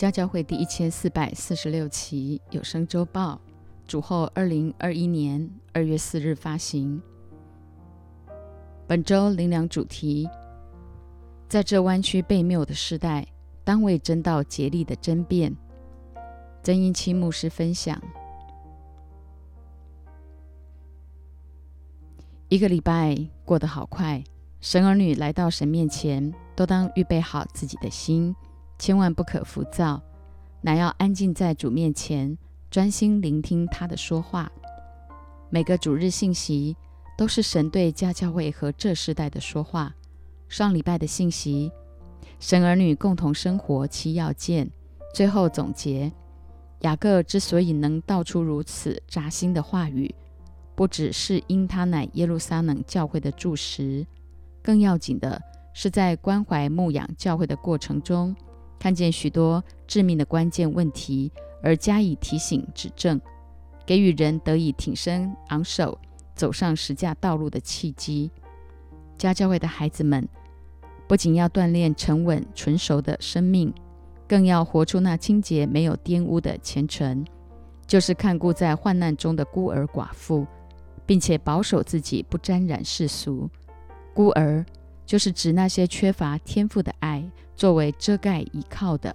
家教会第一千四百四十六期有声周报，主后二零二一年二月四日发行。本周灵粮主题：在这弯曲被谬的时代，当为真道竭力的争辩。曾英期牧师分享：一个礼拜过得好快，神儿女来到神面前，都当预备好自己的心。千万不可浮躁，乃要安静在主面前，专心聆听他的说话。每个主日信息都是神对家教会和这世代的说话。上礼拜的信息，神儿女共同生活七要件。最后总结，雅各之所以能道出如此扎心的话语，不只是因他乃耶路撒冷教会的柱石，更要紧的是在关怀牧养教会的过程中。看见许多致命的关键问题，而加以提醒指正，给予人得以挺身昂首走上实价道路的契机。家教会的孩子们不仅要锻炼沉稳纯熟的生命，更要活出那清洁没有玷污的虔诚，就是看顾在患难中的孤儿寡妇，并且保守自己不沾染世俗。孤儿就是指那些缺乏天赋的爱。作为遮盖依靠的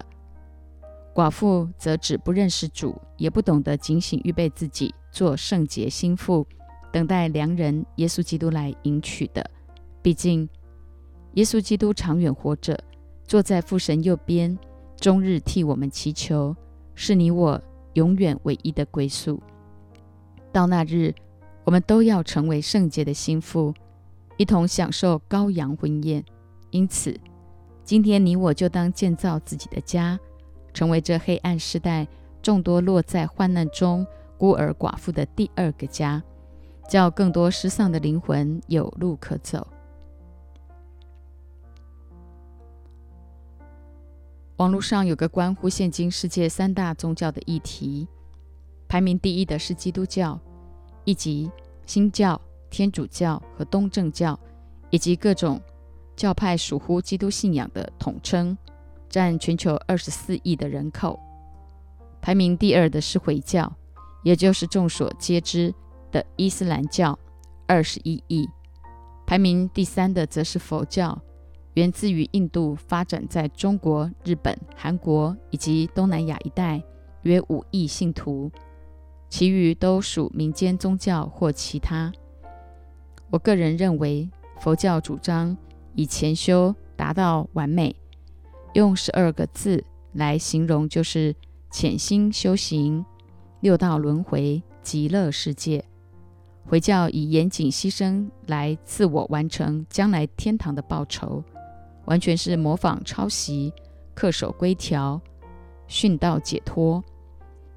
寡妇，则指不认识主，也不懂得警醒预备自己做圣洁心腹，等待良人耶稣基督来迎娶的。毕竟，耶稣基督长远活着，坐在父神右边，终日替我们祈求，是你我永远唯一的归宿。到那日，我们都要成为圣洁的心腹，一同享受羔羊婚宴。因此。今天你我就当建造自己的家，成为这黑暗时代众多落在患难中孤儿寡妇的第二个家，叫更多失丧的灵魂有路可走。网络上有个关乎现今世界三大宗教的议题，排名第一的是基督教，以及新教、天主教和东正教，以及各种。教派属乎基督信仰的统称，占全球二十四亿的人口。排名第二的是回教，也就是众所皆知的伊斯兰教，二十一亿。排名第三的则是佛教，源自于印度，发展在中国、日本、韩国以及东南亚一带，约五亿信徒。其余都属民间宗教或其他。我个人认为，佛教主张。以前修达到完美，用十二个字来形容，就是潜心修行六道轮回极乐世界。回教以严谨牺牲来自我完成将来天堂的报酬，完全是模仿抄袭，恪守规条，殉道解脱。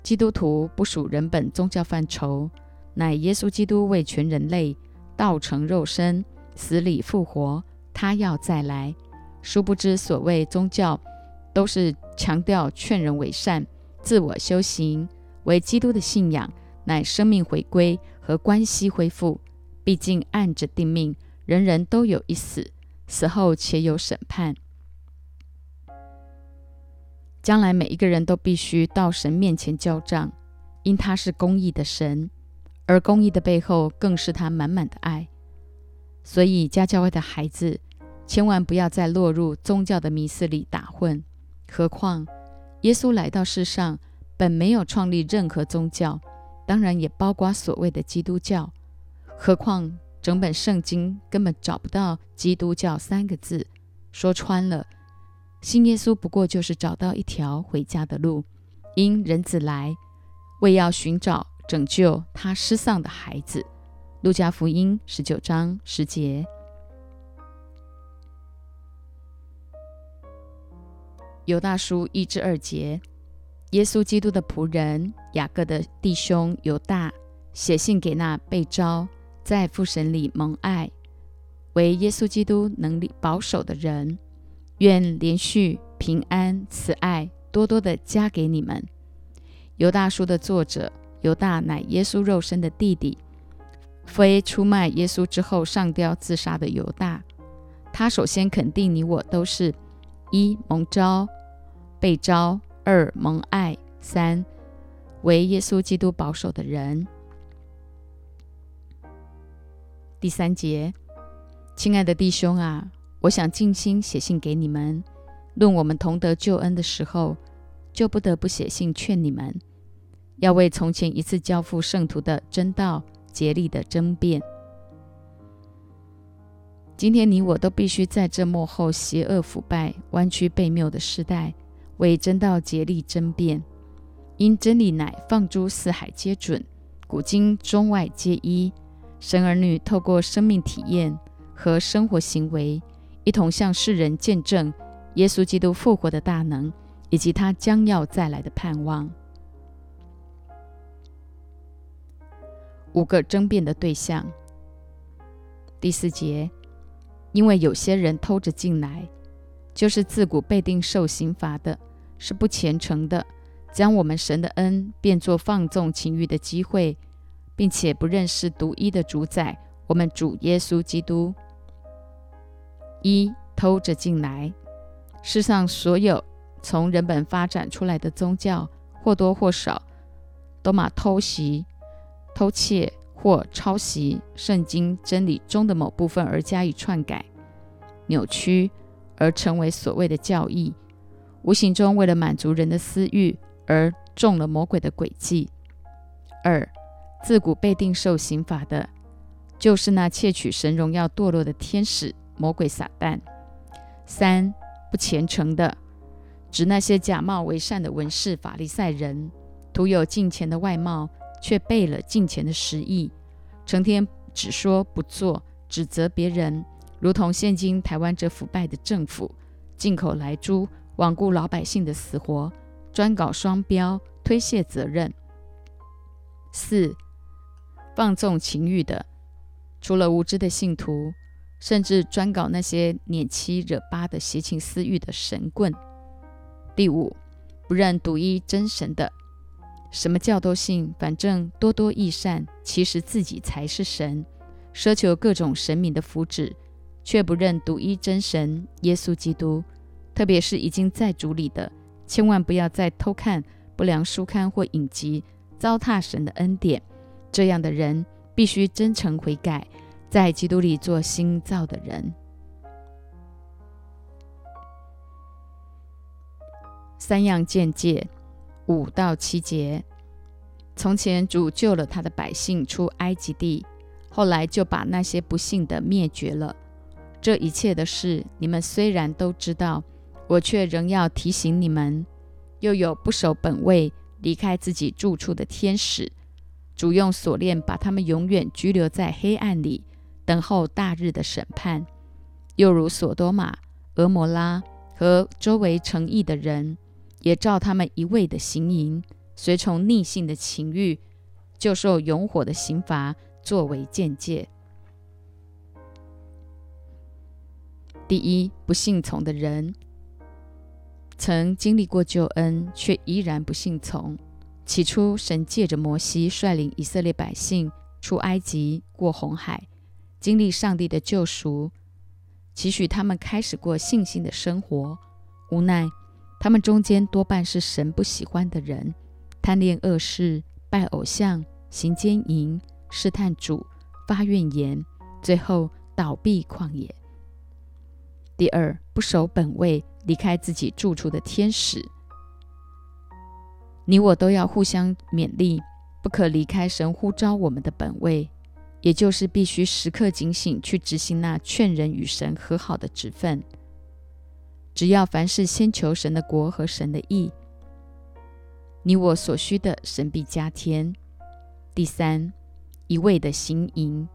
基督徒不属人本宗教范畴，乃耶稣基督为全人类道成肉身，死里复活。他要再来，殊不知所谓宗教，都是强调劝人为善、自我修行。为基督的信仰，乃生命回归和关系恢复。毕竟按着定命，人人都有一死，死后且有审判。将来每一个人都必须到神面前交账，因他是公义的神，而公义的背后更是他满满的爱。所以家教会的孩子。千万不要再落入宗教的迷思里打混。何况，耶稣来到世上，本没有创立任何宗教，当然也包括所谓的基督教。何况，整本圣经根本找不到“基督教”三个字。说穿了，信耶稣不过就是找到一条回家的路。因人子来，为要寻找拯救他失丧的孩子。路加福音十九章十节。犹大书一至二节，耶稣基督的仆人雅各的弟兄犹大写信给那被招在父神里蒙爱为耶稣基督能力保守的人，愿连续平安慈爱多多的加给你们。犹大书的作者犹大乃耶稣肉身的弟弟，非出卖耶稣之后上吊自杀的犹大。他首先肯定你我都是：一蒙召、被召；二蒙爱；三为耶稣基督保守的人。第三节，亲爱的弟兄啊，我想尽心写信给你们，论我们同得救恩的时候，就不得不写信劝你们，要为从前一次交付圣徒的真道竭力的争辩。今天你我都必须在这幕后邪恶腐败、弯曲背谬的时代，为真道竭力争辩，因真理乃放诸四海皆准，古今中外皆一。神儿女透过生命体验和生活行为，一同向世人见证耶稣基督复活的大能，以及他将要再来的盼望。五个争辩的对象。第四节，因为有些人偷着进来，就是自古被定受刑罚的，是不虔诚的，将我们神的恩变作放纵情欲的机会。并且不认识独一的主宰，我们主耶稣基督。一偷着进来，世上所有从人本发展出来的宗教，或多或少都马偷袭、偷窃或抄袭圣经真理中的某部分而加以篡改、扭曲，而成为所谓的教义。无形中为了满足人的私欲而中了魔鬼的诡计。二自古被定受刑罚的，就是那窃取神荣耀堕落的天使魔鬼撒旦。三不虔诚的，指那些假冒为善的文士法利赛人，徒有敬虔的外貌，却背了敬虔的实意，成天只说不做，指责别人，如同现今台湾这腐败的政府，进口来猪，罔顾老百姓的死活，专搞双标，推卸责任。四。放纵情欲的，除了无知的信徒，甚至专搞那些撵妻惹八的邪情私欲的神棍。第五，不认独一真神的，什么教都信，反正多多益善，其实自己才是神，奢求各种神明的福祉，却不认独一真神耶稣基督。特别是已经在主里的，千万不要再偷看不良书刊或影集，糟蹋神的恩典。这样的人必须真诚悔改，在基督里做新造的人。三样见解，五到七节。从前主救了他的百姓出埃及地，后来就把那些不幸的灭绝了。这一切的事，你们虽然都知道，我却仍要提醒你们。又有不守本位、离开自己住处的天使。主用锁链把他们永远拘留在黑暗里，等候大日的审判。又如索多玛、俄摩拉和周围诚意的人，也照他们一味的行淫，随从逆性的情欲，就受永火的刑罚作为见解。第一，不信从的人，曾经历过救恩，却依然不信从。起初，神借着摩西率领以色列百姓出埃及，过红海，经历上帝的救赎，期许他们开始过信心的生活。无奈，他们中间多半是神不喜欢的人，贪恋恶事，拜偶像，行奸淫，试探主，发怨言，最后倒闭旷野。第二，不守本位，离开自己住处的天使。你我都要互相勉励，不可离开神呼召我们的本位，也就是必须时刻警醒，去执行那劝人与神和好的职分。只要凡事先求神的国和神的义，你我所需的神必加添。第三，一味的行淫，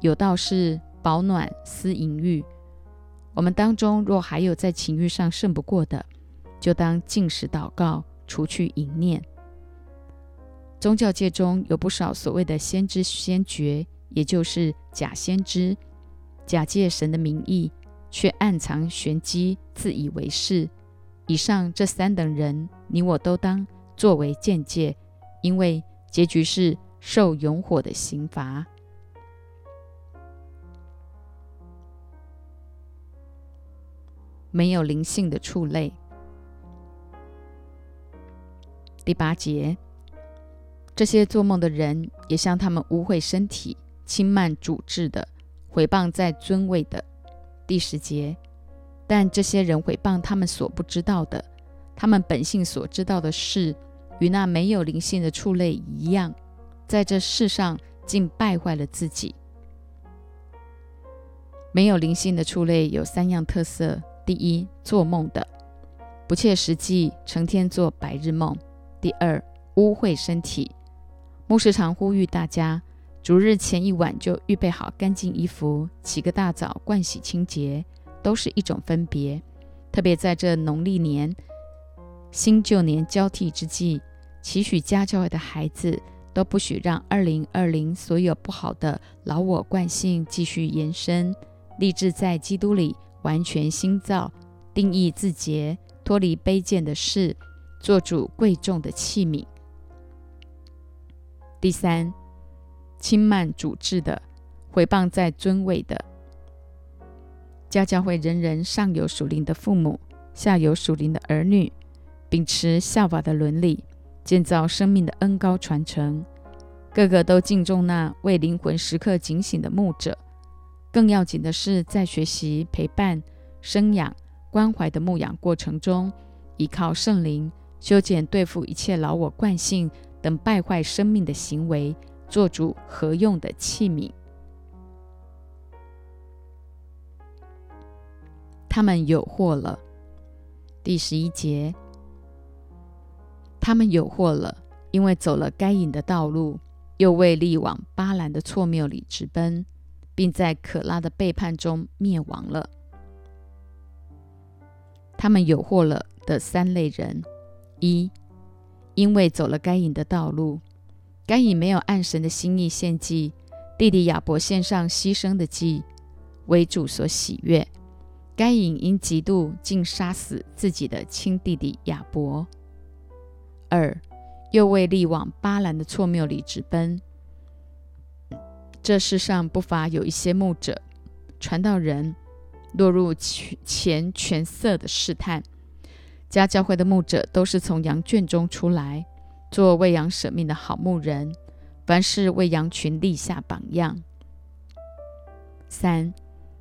有道是保暖思淫欲。我们当中若还有在情欲上胜不过的，就当进食祷告。除去淫念，宗教界中有不少所谓的先知先觉，也就是假先知，假借神的名义，却暗藏玄机，自以为是。以上这三等人，你我都当作为见解，因为结局是受永火的刑罚。没有灵性的畜类。第八节，这些做梦的人也像他们污秽身体、轻慢主治的、毁谤在尊位的。第十节，但这些人毁谤他们所不知道的，他们本性所知道的事，与那没有灵性的畜类一样，在这世上竟败坏了自己。没有灵性的畜类有三样特色：第一，做梦的，不切实际，成天做白日梦；第二，污秽身体。牧师常呼吁大家，逐日前一晚就预备好干净衣服，起个大早，盥洗清洁，都是一种分别。特别在这农历年、新旧年交替之际，祈许家教会的孩子都不许让二零二零所有不好的老我惯性继续延伸。立志在基督里完全新造，定义自洁，脱离卑贱的事，做主贵重的器皿。第三，轻慢主治的，毁谤在尊位的。家教会人人上有属灵的父母，下有属灵的儿女，秉持效法的伦理，建造生命的恩高传承，个个都敬重那为灵魂时刻警醒的牧者。更要紧的是，在学习、陪伴、生养、关怀的牧养过程中，依靠圣灵修剪、对付一切老我惯性等败坏生命的行为，做主合用的器皿。他们有祸了。第十一节，他们有祸了，因为走了该隐的道路，又为力往巴兰的错谬里直奔。并在可拉的背叛中灭亡了。他们有祸了的三类人：一，因为走了该隐的道路，该隐没有按神的心意献祭，弟弟亚伯献上牺牲的祭，为主所喜悦。该隐因嫉妒，竟杀死自己的亲弟弟亚伯。二，又为力往巴兰的错谬里直奔。这世上不乏有一些牧者、传道人落入钱权色的试探。家教会的牧者都是从羊圈中出来，做喂羊舍命的好牧人，凡事为羊群立下榜样。三，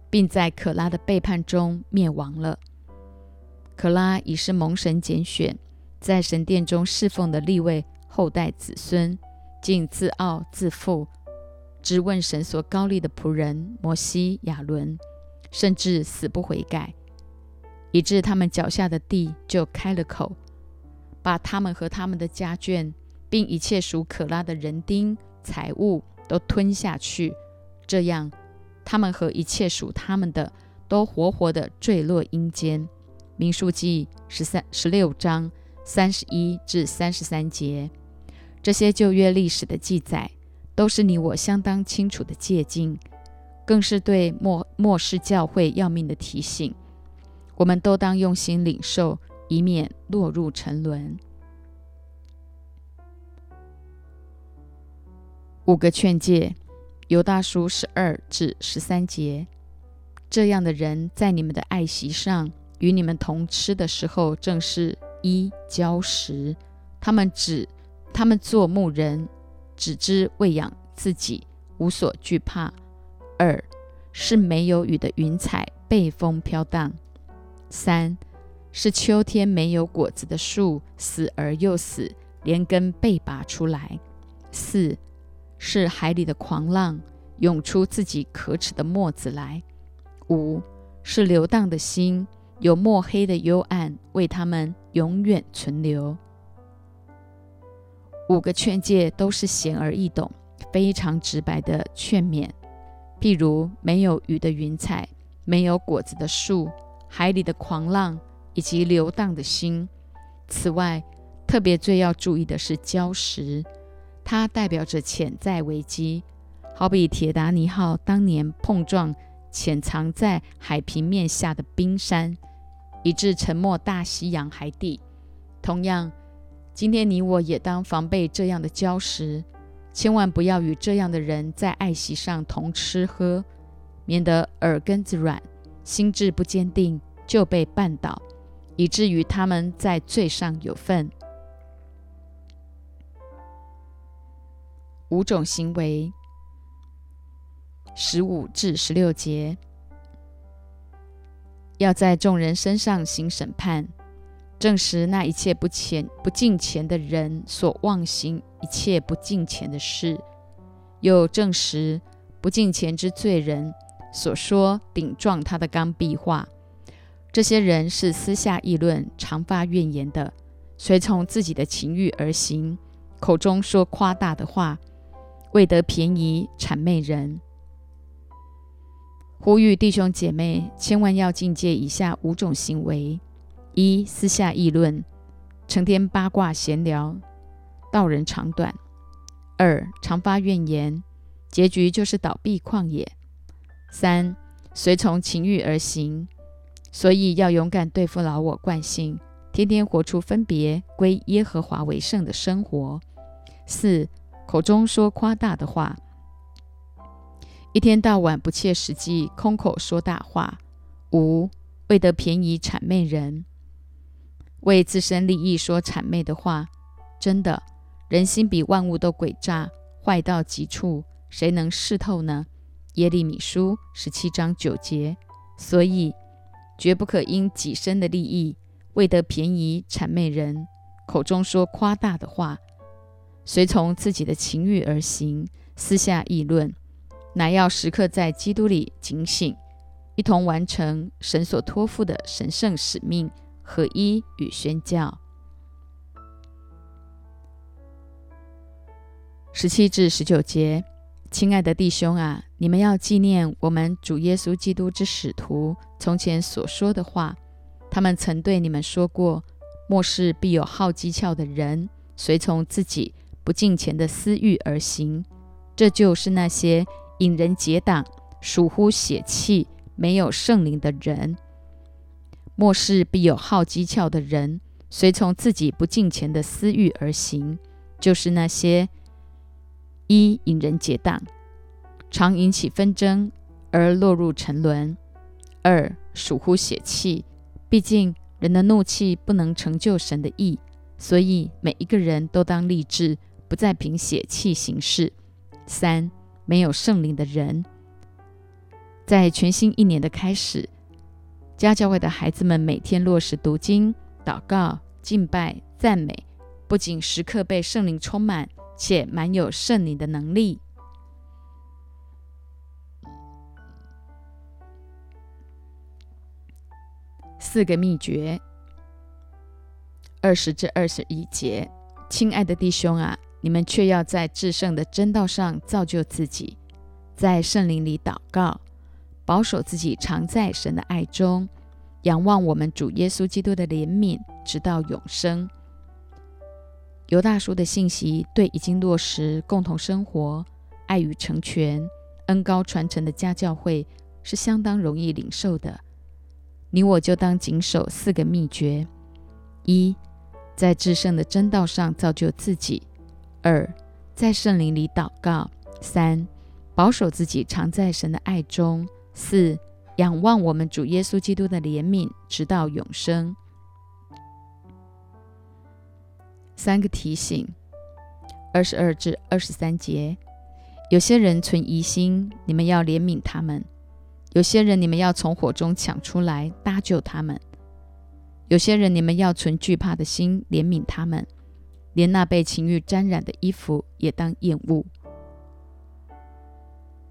并在可拉的背叛中灭亡了。可拉已是蒙神拣选，在神殿中侍奉的立位后代子孙，竟自傲自负。质问神所高立的仆人摩西、亚伦，甚至死不悔改，以致他们脚下的地就开了口，把他们和他们的家眷，并一切属可拉的人丁财物都吞下去。这样，他们和一切属他们的都活活的坠落阴间。民数记十三十六章三十一至三十三节，这些旧约历史的记载。都是你我相当清楚的借鉴，更是对末末世教会要命的提醒。我们都当用心领受，以免落入沉沦。五个劝诫，犹大书十二至十三节。这样的人在你们的爱席上与你们同吃的时候，正是一交食。他们只他们做牧人。只知喂养自己，无所惧怕。二是没有雨的云彩被风飘荡。三是秋天没有果子的树，死而又死，连根被拔出来。四是海里的狂浪涌出自己可耻的沫子来。五是流荡的心，有墨黑的幽暗为他们永远存留。五个劝诫都是显而易懂、非常直白的劝勉，譬如没有雨的云彩、没有果子的树、海里的狂浪以及流荡的心。此外，特别最要注意的是礁石，它代表着潜在危机，好比铁达尼号当年碰撞潜藏在海平面下的冰山，以致沉没大西洋海底。同样。今天你我也当防备这样的礁石，千万不要与这样的人在爱席上同吃喝，免得耳根子软，心智不坚定，就被绊倒，以至于他们在罪上有份。五种行为，十五至十六节，要在众人身上行审判，证实那一切不虔不敬虔的人所妄行一切不敬虔的事，又证实不敬虔之罪人所说顶撞他的刚愎话。这些人是私下议论、常发怨言的，随从自己的情欲而行，口中说夸大的话。为得便宜谄媚人，呼吁弟兄姐妹千万要禁戒以下五种行为：一、私下议论，成天八卦闲聊，道人长短；二、常发怨言，结局就是倒闭旷野；三、随从情欲而行，所以要勇敢对付老我惯性，天天活出分别归耶和华为圣的生活；四。口中说夸大的话，一天到晚不切实际，空口说大话。五为得便宜谄媚人，为自身利益说谄媚的话。真的，人心比万物都诡诈，坏到极处，谁能视透呢？耶利米书十七章九节。所以，绝不可因己身的利益，为得便宜谄媚人，口中说夸大的话。随从自己的情欲而行，私下议论，乃要时刻在基督里警醒，一同完成神所托付的神圣使命，合一与宣教。十七至十九节，亲爱的弟兄啊，你们要纪念我们主耶稣基督之使徒从前所说的话，他们曾对你们说过：末世必有好机巧的人，随从自己。不敬虔的私欲而行，这就是那些引人结党、属乎血气、没有圣灵的人。末世必有好机巧的人，随从自己不敬虔的私欲而行，就是那些一引人结党，常引起纷争而落入沉沦；二属乎血气，毕竟人的怒气不能成就神的意，所以每一个人都当立志。不再凭血气行事。三、没有圣灵的人，在全新一年的开始，家教会的孩子们每天落实读经、祷告、敬拜、赞美，不仅时刻被圣灵充满，且满有圣灵的能力。四个秘诀，二十至二十一节，亲爱的弟兄啊！你们却要在至圣的真道上造就自己，在圣灵里祷告，保守自己常在神的爱中，仰望我们主耶稣基督的怜悯，直到永生。犹大叔的信息对已经落实共同生活、爱与成全、恩高传承的家教会是相当容易领受的。你我就当谨守四个秘诀：一，在至圣的真道上造就自己。二，在圣灵里祷告；三，保守自己常在神的爱中；四，仰望我们主耶稣基督的怜悯，直到永生。三个提醒：二十二至二十三节，有些人存疑心，你们要怜悯他们；有些人你们要从火中抢出来搭救他们；有些人你们要存惧怕的心怜悯他们。连那被情欲沾染的衣服也当厌恶。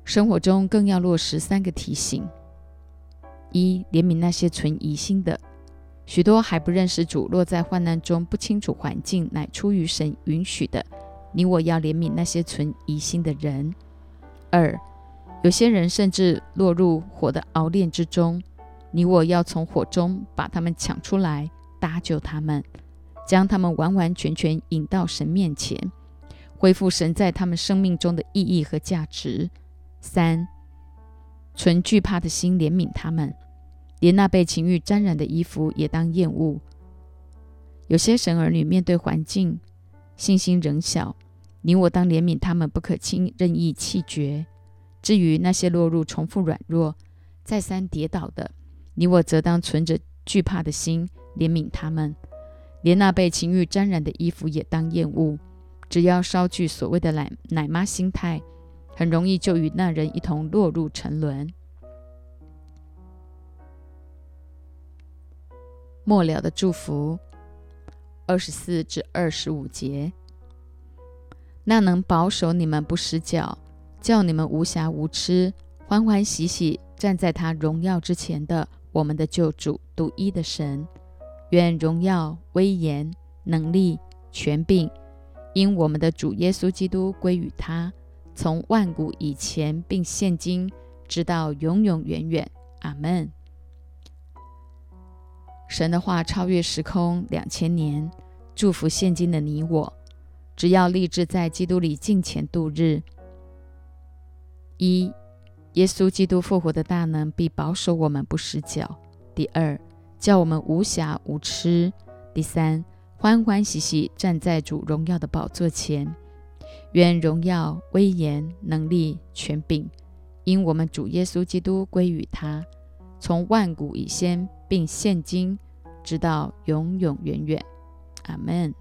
生活中更要落实三个提醒：一、怜悯那些存疑心的，许多还不认识主，落在患难中不清楚环境乃出于神允许的，你我要怜悯那些存疑心的人；二、有些人甚至落入火的熬炼之中，你我要从火中把他们抢出来，搭救他们。将他们完完全全引到神面前，恢复神在他们生命中的意义和价值。三，存惧怕的心怜悯他们，连那被情欲沾染的衣服也当厌恶。有些神儿女面对环境信心仍小，你我当怜悯他们，不可轻任意弃绝。至于那些落入重复软弱、再三跌倒的，你我则当存着惧怕的心怜悯他们，连那被情欲沾染的衣服也当厌恶。只要稍具所谓的奶奶妈心态，很容易就与那人一同落入沉沦。末了的祝福，二十四至二十五节。那能保守你们不失脚，叫你们无瑕无疵，欢欢喜喜站在他荣耀之前的我们的救主独一的神，愿荣耀、威严、能力、权柄，因我们的主耶稣基督归于他，从万古以前，并现今，直到永永远远。阿门。神的话超越时空两千年，祝福现今的你我。只要立志在基督里敬虔度日，一，耶稣基督复活的大能必保守我们不失脚；第二，叫我们无瑕无痴；第三，欢欢喜喜站在主荣耀的宝座前。愿荣耀、威严、能力、权柄，因我们主耶稣基督归于他，从万古以先，并现今，直到永永远远。阿门。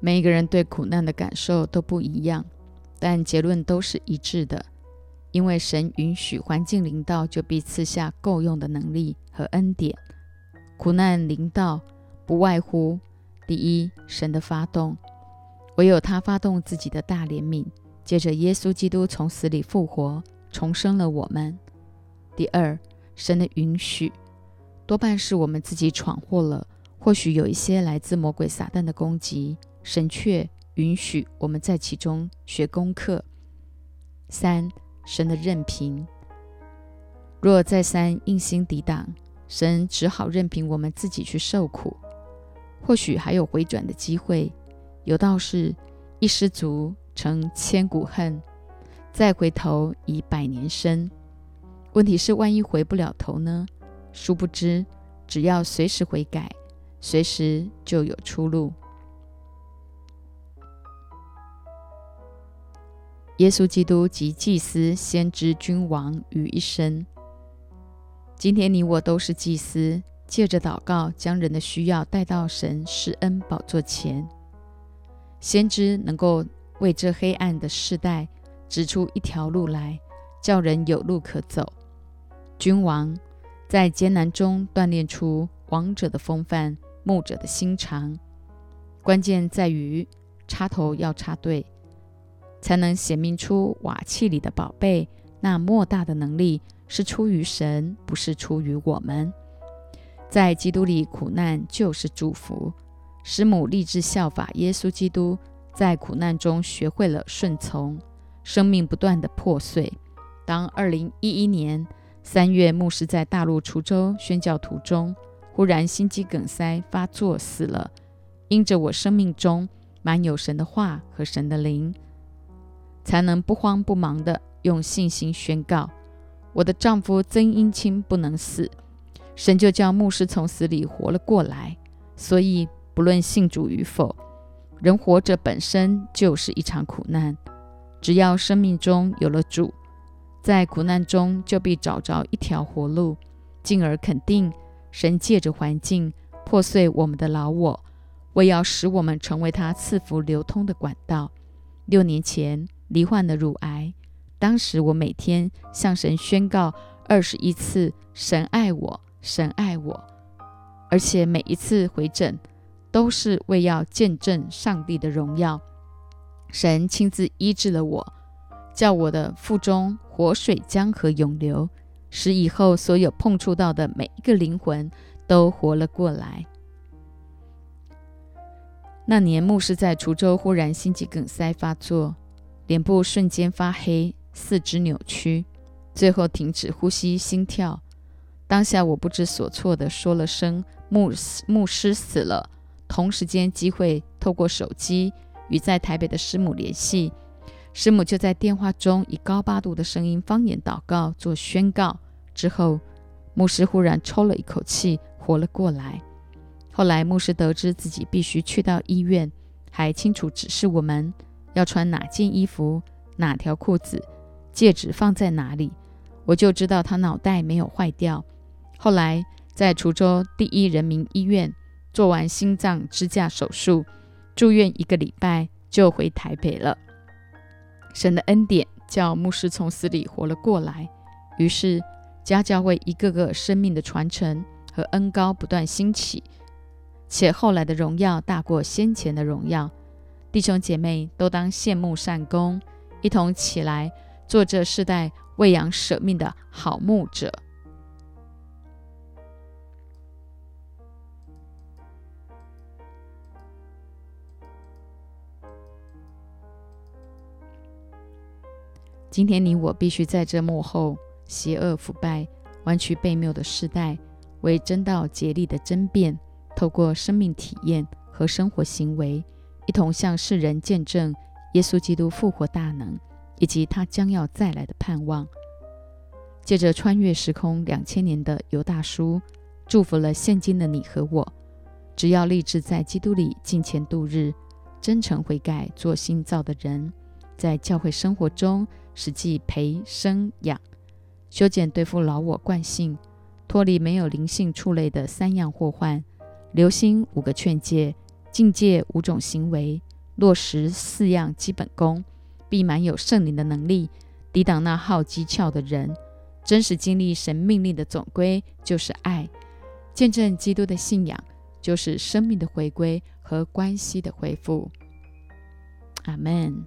每一个人对苦难的感受都不一样，但结论都是一致的。因为神允许环境临到，就必赐下够用的能力和恩典。苦难临到，不外乎第一，神的发动，唯有他发动自己的大怜悯；接着，耶稣基督从死里复活，重生了我们。第二，神的允许，多半是我们自己闯祸了，或许有一些来自魔鬼撒旦的攻击。神却允许我们在其中学功课。三，神的任凭，若再三硬心抵挡，神只好任凭我们自己去受苦。或许还有回转的机会。有道是：一失足成千古恨，再回头已百年身。问题是，万一回不了头呢？殊不知，只要随时悔改，随时就有出路。耶稣基督及祭司、先知、君王于一身。今天你我都是祭司，借着祷告将人的需要带到神施恩宝座前。先知能够为这黑暗的世代指出一条路来，叫人有路可走。君王在艰难中锻炼出王者的风范、牧者的心肠。关键在于插头要插对。才能显明出瓦器里的宝贝。那莫大的能力是出于神，不是出于我们。在基督里，苦难就是祝福。师母立志效法耶稣基督，在苦难中学会了顺从，生命不断的破碎。当二零一一年三月，牧师在大陆滁州宣教途中，忽然心肌梗塞发作死了。因着我生命中满有神的话和神的灵。才能不慌不忙地用信心宣告：我的丈夫曾英清不能死，神就叫牧师从死里活了过来。所以，不论信主与否，人活着本身就是一场苦难。只要生命中有了主，在苦难中就必找着一条活路，进而肯定神借着环境破碎我们的老我，为要使我们成为他赐福流通的管道。六年前。罹患了乳癌，当时我每天向神宣告二十一次“神爱我，神爱我”，而且每一次回诊都是为要见证上帝的荣耀。神亲自医治了我，叫我的腹中活水江河涌流，使以后所有碰触到的每一个灵魂都活了过来。那年牧师在滁州忽然心肌梗塞发作。脸部瞬间发黑，四肢扭曲，最后停止呼吸、心跳。当下我不知所措地说了声“牧师牧师死了”，同时间机会透过手机与在台北的师母联系，师母就在电话中以高八度的声音方言祷告做宣告。之后，牧师忽然抽了一口气，活了过来。后来，牧师得知自己必须去到医院，还清楚指示我们要穿哪件衣服、哪条裤子、戒指放在哪里。我就知道他脑袋没有坏掉。后来，在滁州第一人民医院做完心脏支架手术，住院一个礼拜，就回台北了。神的恩典叫牧师从死里活了过来，于是家教会一个个生命的传承和恩高不断兴起，且后来的荣耀大过先前的荣耀。弟兄姐妹都当羡慕善功，一同起来做这世代喂养舍命的好牧者。今天你我必须在这幕后邪恶腐败、弯曲背谬的时代，为真道竭力的争辩，透过生命体验和生活行为，一同向世人见证耶稣基督复活大能，以及他将要再来的盼望。借着穿越时空两千年的犹大书，祝福了现今的你和我。只要立志在基督里敬虔度日，真诚悔改，做新造的人。在教会生活中，实际培生养、修剪对付老我惯性，脱离没有灵性触类的三样祸患，留心五个劝诫，境界五种行为，落实四样基本功，必满有圣灵的能力，抵挡那好机巧的人。真实经历神命令的总归就是爱，见证基督的信仰，就是生命的回归和关系的恢复。阿门。